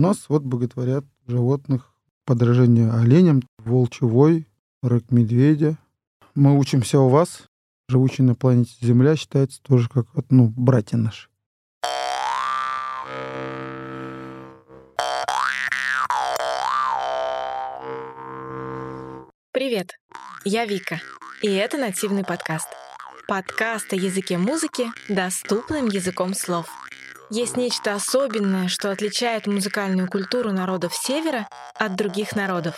У нас вот боготворят животных, подражание оленям, волчевой, рык медведя. Мы учимся у вас, живущий на планете Земля, считается тоже как ну, братья наши. Привет, я Вика, и это нативный подкаст. Подкаст о языке музыки доступным языком слов. Есть нечто особенное, что отличает музыкальную культуру народов Севера от других народов.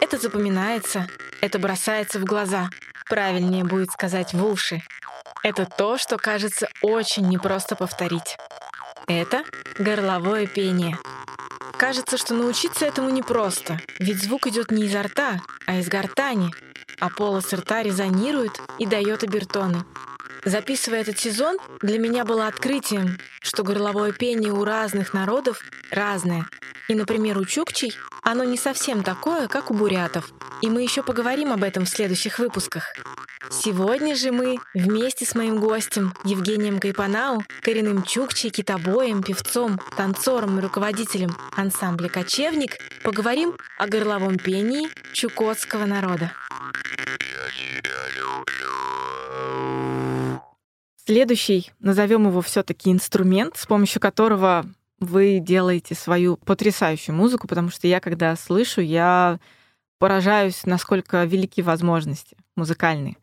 Это запоминается, это бросается в глаза, правильнее будет сказать в уши. Это то, что кажется очень непросто повторить. Это горловое пение. Кажется, что научиться этому непросто, ведь звук идет не изо рта, а из гортани, а полосы рта резонирует и дает обертоны. Записывая этот сезон, для меня было открытием, что горловое пение у разных народов разное. И, например, у чукчей оно не совсем такое, как у бурятов. И мы еще поговорим об этом в следующих выпусках. Сегодня же мы вместе с моим гостем Евгением Кайпанау, коренным чукчей, китобоем, певцом, танцором и руководителем ансамбля «Кочевник» поговорим о горловом пении чукотского народа. Следующий, назовем его все-таки инструмент, с помощью которого вы делаете свою потрясающую музыку, потому что я, когда слышу, я поражаюсь, насколько велики возможности музыкальные.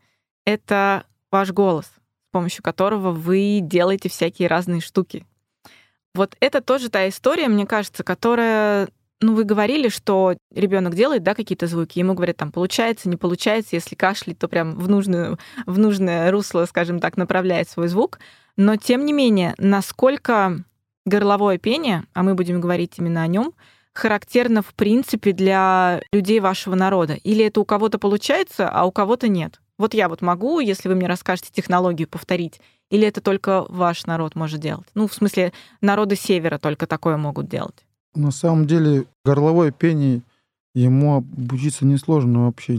Это ваш голос, с помощью которого вы делаете всякие разные штуки. Вот это тоже та история, мне кажется, которая ну, вы говорили, что ребенок делает, да, какие-то звуки, ему говорят, там, получается, не получается, если кашлять, то прям в, нужную, в нужное русло, скажем так, направляет свой звук. Но, тем не менее, насколько горловое пение, а мы будем говорить именно о нем, характерно, в принципе, для людей вашего народа? Или это у кого-то получается, а у кого-то нет? Вот я вот могу, если вы мне расскажете технологию, повторить, или это только ваш народ может делать? Ну, в смысле, народы Севера только такое могут делать. На самом деле горловое пение, ему обучиться несложно вообще.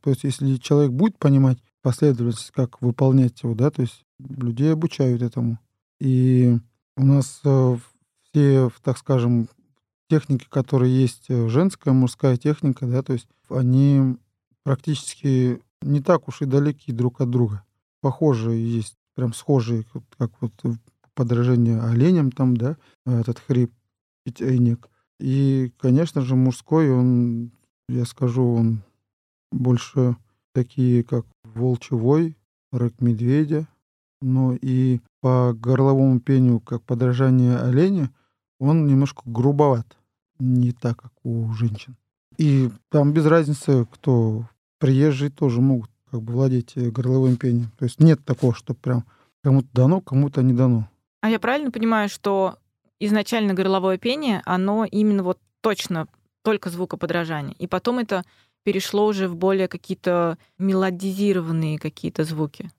То есть если человек будет понимать последовательность, как выполнять его, да, то есть людей обучают этому. И у нас э, все, так скажем, техники, которые есть, э, женская, мужская техника, да, то есть они практически не так уж и далеки друг от друга. Похожие есть, прям схожие, как вот подражение оленям там, да, этот хрип питейник. И, конечно же, мужской, он, я скажу, он больше такие, как волчевой, рык медведя. Но и по горловому пению, как подражание оленя, он немножко грубоват. Не так, как у женщин. И там без разницы, кто приезжие тоже могут как бы владеть э, горловым пением. То есть нет такого, что прям кому-то дано, кому-то не дано. А я правильно понимаю, что изначально горловое пение, оно именно вот точно только звукоподражание. И потом это перешло уже в более какие-то мелодизированные какие-то звуки.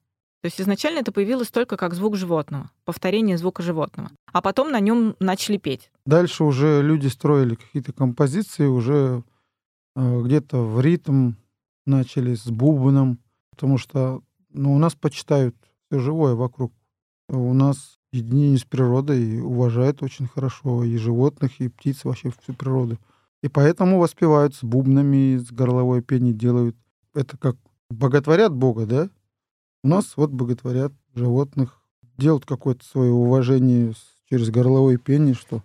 То есть изначально это появилось только как звук животного, повторение звука животного. А потом на нем начали петь. Дальше уже люди строили какие-то композиции, уже э, где-то в ритм начали с бубном, потому что ну, у нас почитают все живое вокруг. У нас единение с природой уважают очень хорошо и животных, и птиц, вообще всю природу. И поэтому воспевают с бубнами, с горловой пением делают. Это как боготворят Бога, да? У нас вот боготворят животных, делают какое-то свое уважение через горловое пение, что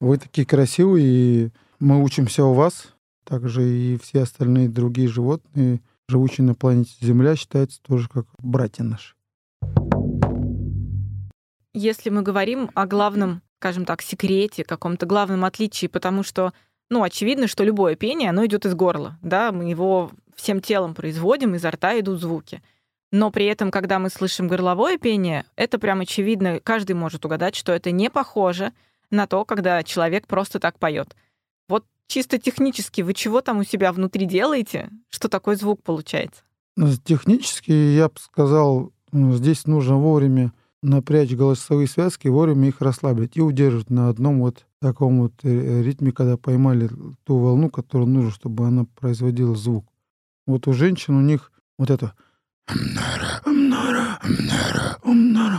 вы такие красивые, и мы учимся у вас. Также и все остальные другие животные, живущие на планете Земля, считаются тоже как братья наши если мы говорим о главном, скажем так, секрете, каком-то главном отличии, потому что, ну, очевидно, что любое пение, оно идет из горла, да, мы его всем телом производим, изо рта идут звуки. Но при этом, когда мы слышим горловое пение, это прям очевидно, каждый может угадать, что это не похоже на то, когда человек просто так поет. Вот чисто технически вы чего там у себя внутри делаете, что такой звук получается? Технически я бы сказал, здесь нужно вовремя напрячь голосовые связки, вовремя их расслабить и удерживать на одном вот таком вот э, ритме, когда поймали ту волну, которую нужно, чтобы она производила звук. Вот у женщин у них вот это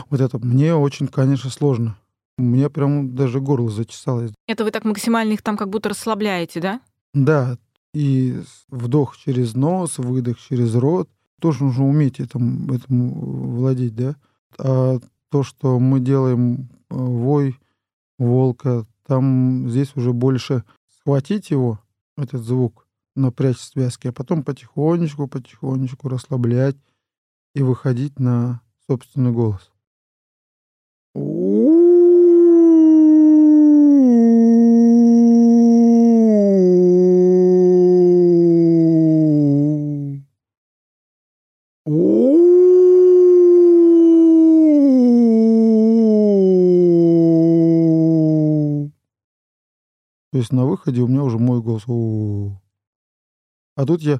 вот это мне очень, конечно, сложно. у меня прям даже горло зачесалось. Это вы так максимально их там как будто расслабляете, да? Да, и вдох через нос, выдох через рот. Тоже нужно уметь этому, этому владеть, да? А то, что мы делаем э, вой волка, там здесь уже больше схватить его, этот звук, напрячь связки, а потом потихонечку, потихонечку расслаблять и выходить на собственный голос. То есть на выходе у меня уже мой голос. А тут я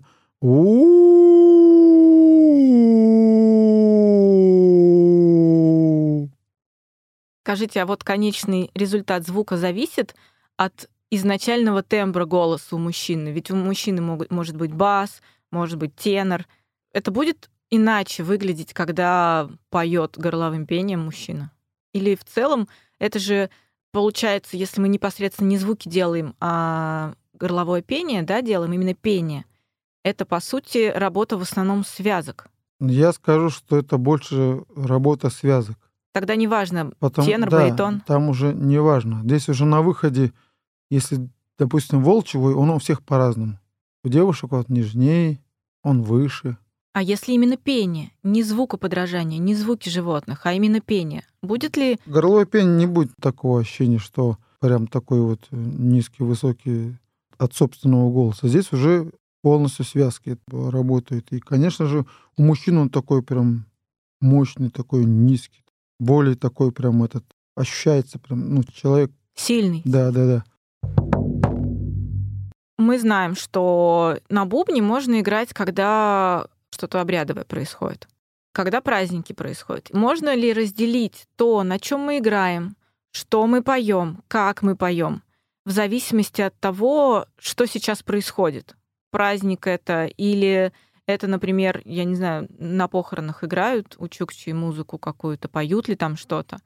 Скажите, а вот конечный результат звука зависит от изначального тембра голоса у мужчины? Ведь у мужчины могут, может быть бас, может быть тенор. Это будет иначе выглядеть, когда поет горловым пением мужчина? Или в целом это же получается, если мы непосредственно не звуки делаем, а горловое пение, да, делаем именно пение, это, по сути, работа в основном связок. Я скажу, что это больше работа связок. Тогда неважно, Потому, тенор, да, баритон. Там уже неважно. Здесь уже на выходе, если, допустим, волчевый, он у всех по-разному. У девушек вот нежнее, он выше. А если именно пение, не звукоподражание, не звуки животных, а именно пение, будет ли... Горловое пение не будет такого ощущения, что прям такой вот низкий, высокий от собственного голоса. Здесь уже полностью связки работают. И, конечно же, у мужчин он такой прям мощный, такой низкий более такой прям этот ощущается прям, ну, человек... Сильный. Да, да, да. Мы знаем, что на бубне можно играть, когда что-то обрядовое происходит, когда праздники происходят. Можно ли разделить то, на чем мы играем, что мы поем, как мы поем, в зависимости от того, что сейчас происходит? Праздник это или это, например, я не знаю, на похоронах играют у Чукчи музыку какую-то, поют ли там что-то?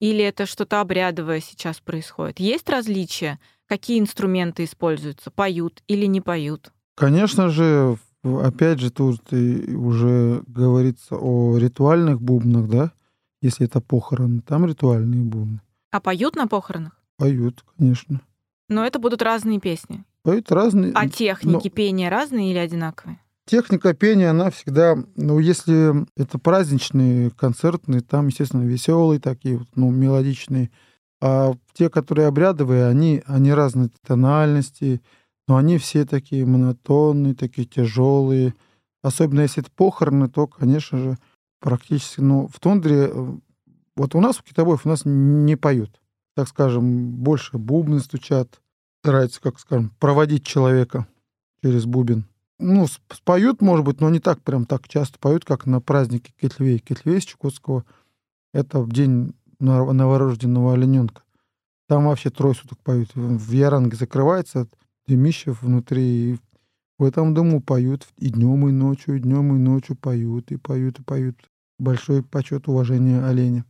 Или это что-то обрядовое сейчас происходит? Есть различия? Какие инструменты используются? Поют или не поют? Конечно же, опять же, тут уже говорится о ритуальных бубнах, да? Если это похороны, там ритуальные бубны. А поют на похоронах? Поют, конечно. Но это будут разные песни. Поют разные. А техники Но... пения разные или одинаковые? Техника пения, она всегда, ну, если это праздничные, концертные, там, естественно, веселые такие, вот, ну, мелодичные. А те, которые обрядовые, они, они разные тональности, но они все такие монотонные, такие тяжелые. Особенно если это похороны, то, конечно же, практически, ну, в тундре, э, вот у нас, в китобоев, у нас не поют. Так скажем, больше бубны стучат, стараются, как скажем, проводить человека через бубен ну, споют, может быть, но не так прям так часто поют, как на празднике Кетлевей. Кетлевей с Чукотского — это день новорожденного олененка. Там вообще трое суток поют. В Яранге закрывается дымище внутри, в этом дому поют и днем, и ночью, и днем, и ночью поют, и поют, и поют. Большой почет, уважение оленя.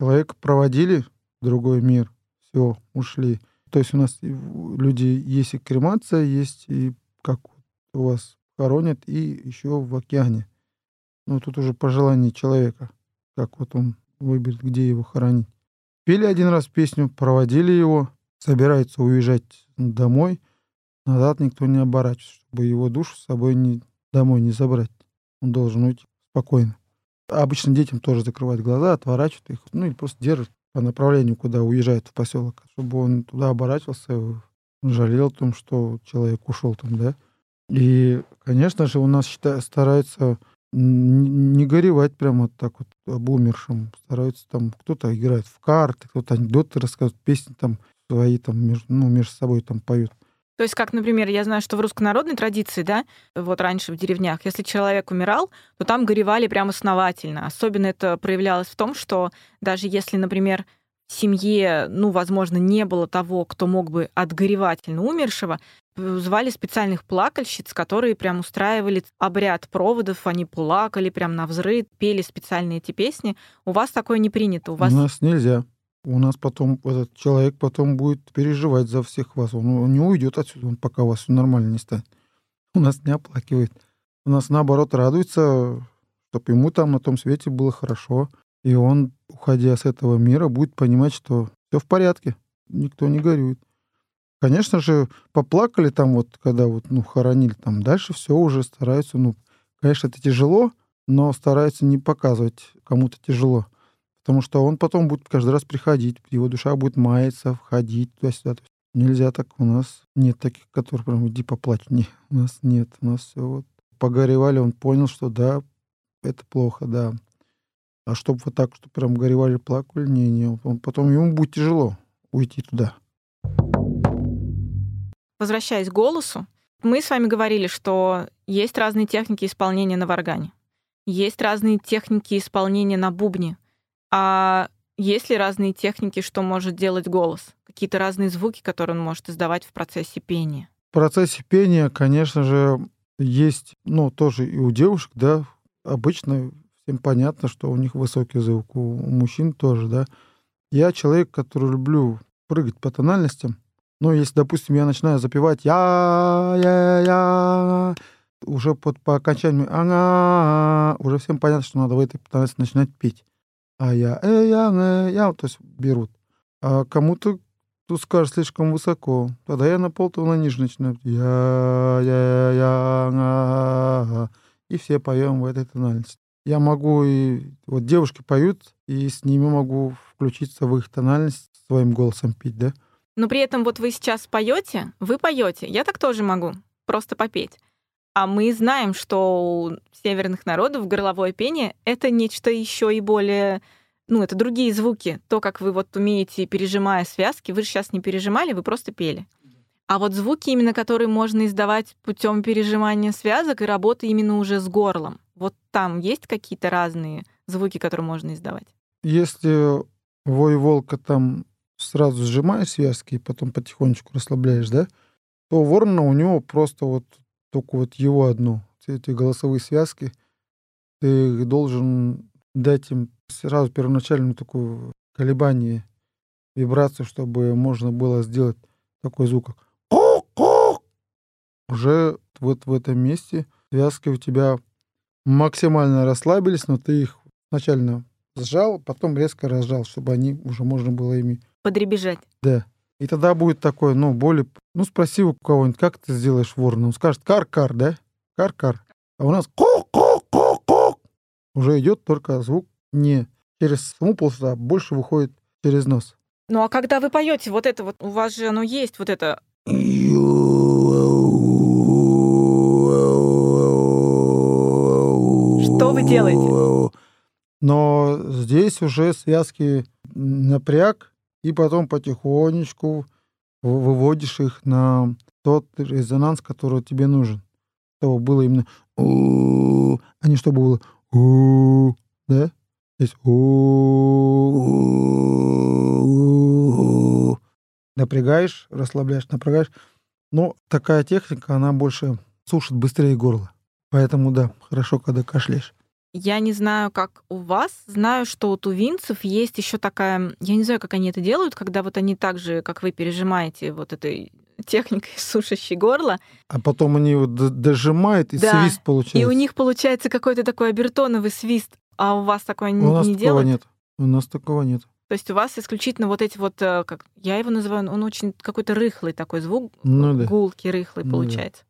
Человека проводили в другой мир, все, ушли. То есть у нас люди есть и кремация, есть и как у вас хоронят и еще в океане. Ну, тут уже по желанию человека, как вот он выберет, где его хоронить. Пели один раз песню, проводили его, собирается уезжать домой, назад никто не оборачивается, чтобы его душу с собой не, домой не забрать. Он должен уйти спокойно. Обычно детям тоже закрывают глаза, отворачивают их, ну или просто держат по направлению, куда уезжает в поселок, чтобы он туда оборачивался, жалел о том, что человек ушел там, да. И, конечно же, у нас считаю, стараются не горевать прямо так вот об умершем. Стараются там, кто-то играет в карты, кто-то анекдоты рассказывает, песни там свои там между, ну, между собой там поют. То есть, как, например, я знаю, что в руссконародной традиции, да, вот раньше в деревнях, если человек умирал, то там горевали прямо основательно. Особенно это проявлялось в том, что даже если, например, в семье, ну, возможно, не было того, кто мог бы отгоревательно умершего, звали специальных плакальщиц, которые прям устраивали обряд проводов, они плакали прям на взрыв, пели специальные эти песни. У вас такое не принято? У, вас... у нас нельзя. У нас потом этот человек потом будет переживать за всех вас. Он не уйдет отсюда, он пока вас все нормально не станет. У нас не оплакивает. У нас, наоборот, радуется, чтобы ему там на том свете было хорошо. И он, уходя с этого мира, будет понимать, что все в порядке, никто не горюет. Конечно же, поплакали там вот, когда вот, ну, хоронили там. Дальше все уже стараются, ну, конечно, это тяжело, но стараются не показывать кому-то тяжело. Потому что он потом будет каждый раз приходить, его душа будет маяться, входить туда-сюда. Нельзя так. У нас нет таких, которые прям иди поплачь. Не, у нас нет. У нас все вот погоревали, он понял, что да, это плохо, да. А чтобы вот так, что прям горевали, плакали, не, не. Он, потом ему будет тяжело уйти туда. Возвращаясь к голосу, мы с вами говорили, что есть разные техники исполнения на варгане, есть разные техники исполнения на бубне — а есть ли разные техники, что может делать голос? Какие-то разные звуки, которые он может издавать в процессе пения? В процессе пения, конечно же, есть, ну, тоже и у девушек, да, обычно всем понятно, что у них высокий звук, у мужчин тоже, да. Я человек, который люблю прыгать по тональностям. Ну, если, допустим, я начинаю запевать я я я уже под, по окончанию ага, уже всем понятно, что надо в этой тональности начинать петь а я, э, я, э, я, то есть берут. А кому-то тут скажешь слишком высоко. Тогда я на полтона ниже начинаю. Я, я, я, а, и все поем в этой тональности. Я могу и вот девушки поют, и с ними могу включиться в их тональность, своим голосом пить, да? Но при этом вот вы сейчас поете, вы поете, я так тоже могу, просто попеть. А мы знаем, что у северных народов горловое пение — это нечто еще и более ну, это другие звуки. То, как вы вот умеете, пережимая связки, вы же сейчас не пережимали, вы просто пели. А вот звуки, именно которые можно издавать путем пережимания связок и работы именно уже с горлом. Вот там есть какие-то разные звуки, которые можно издавать? Если вой волка там сразу сжимаешь связки и потом потихонечку расслабляешь, да, то ворона у него просто вот только вот его одну. Эти голосовые связки, ты должен дать им сразу первоначальную такую колебание, вибрацию, чтобы можно было сделать такой звук, как уже вот в этом месте связки у тебя максимально расслабились, но ты их начально сжал, потом резко разжал, чтобы они уже можно было ими... Подребежать. Да. И тогда будет такой, ну, более... Ну, спроси у кого-нибудь, как ты сделаешь ворона? Он скажет кар-кар, да? Кар-кар. А у нас уже идет только звук не через полосту, а больше выходит через нос. Ну а когда вы поете, вот это вот, у вас же оно есть, вот это... Что вы делаете? Но здесь уже связки напряг, и потом потихонечку выводишь их на тот резонанс, который тебе нужен. Чтобы было именно а не чтобы было да? Здесь напрягаешь, расслабляешь, напрягаешь. Но такая техника, она больше сушит быстрее горло. Поэтому да, хорошо, когда кашляешь. Я не знаю, как у вас. Знаю, что у тувинцев есть еще такая... Я не знаю, как они это делают, когда вот они так же, как вы, пережимаете вот этой техникой сушащей горло. А потом они его дожимают, и да. свист получается. И у них получается какой-то такой обертоновый свист. А у вас такое не, у нас не такого делают? нет. У нас такого нет. То есть у вас исключительно вот эти вот, э, как я его называю, он очень какой-то рыхлый такой звук, ну, да. гулкий, рыхлый ну, получается. Да.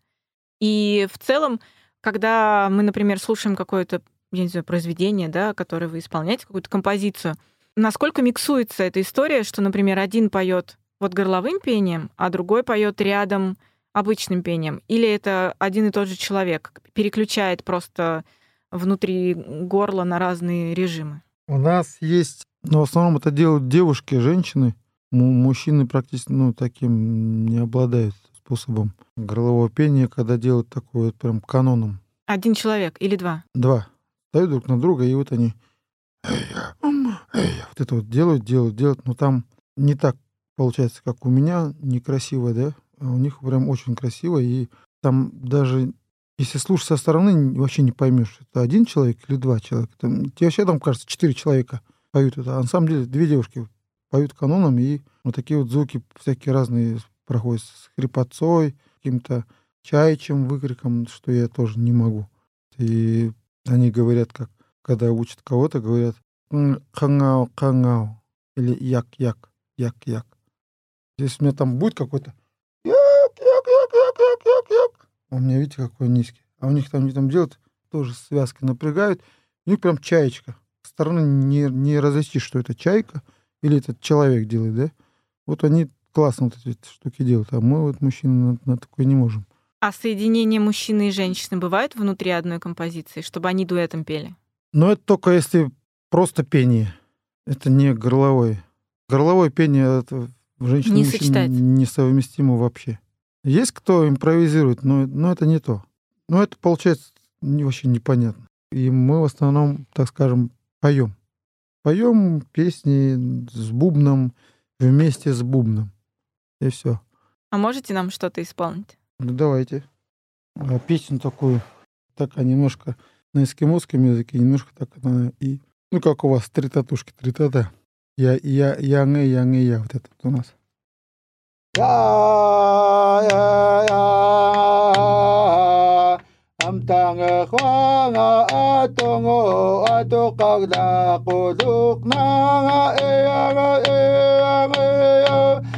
И в целом, когда мы, например, слушаем какое-то, я не знаю, произведение, да, которое вы исполняете, какую-то композицию, насколько миксуется эта история, что, например, один поет вот горловым пением, а другой поет рядом обычным пением? Или это один и тот же человек переключает просто внутри горла на разные режимы? У нас есть, но в основном это делают девушки, женщины. Мужчины практически ну, таким не обладают способом горлового пения, когда делают такое прям каноном. Один человек или два? Два. Дают друг на друга, и вот они... Вот это вот делают, делают, делают, но там не так получается, как у меня, некрасиво, да? А у них прям очень красиво, и там даже если слушать со стороны, вообще не поймешь, это один человек или два человека. Там, тебе вообще там кажется, четыре человека поют это. А на самом деле две девушки поют каноном, и вот такие вот звуки всякие разные проходят с хрипотцой, каким-то чайчим выкриком, что я тоже не могу. И они говорят, как когда учат кого-то, говорят «хангау, хангау» или «як-як, як-як». Здесь у меня там будет какой-то «як-як-як-як-як-як», а у меня, видите, какой низкий. А у них там, они там делают, тоже связки напрягают, у них прям чаечка. С стороны не, не разочти, что это чайка или этот человек делает, да? Вот они классно вот эти штуки делают, а мы вот мужчины на, на такое не можем. А соединение мужчины и женщины бывает внутри одной композиции, чтобы они дуэтом пели? Ну это только если просто пение. Это не горловое. Горловое пение это женщины не сочетается. несовместимо вообще. Есть кто импровизирует, но, но это не то. Но это получается не, вообще непонятно. И мы в основном, так скажем, поем. Поем песни с бубном, вместе с бубном. И все. А можете нам что-то исполнить? Ну давайте. Песню такую, так немножко на эскимосском языке, немножко так она и... Ну как у вас три татушки, три тата. Я, я, я, не я, не я, вот это у нас. Я, я, я, am tang khoa nga a to ngo a to ka da ko duk na nga e nga e nga e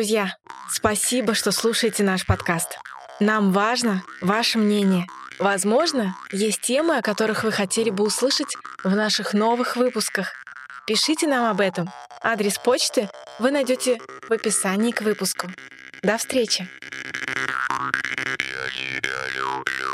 Друзья, спасибо, что слушаете наш подкаст. Нам важно ваше мнение. Возможно, есть темы, о которых вы хотели бы услышать в наших новых выпусках. Пишите нам об этом. Адрес почты вы найдете в описании к выпуску. До встречи! Я тебя люблю.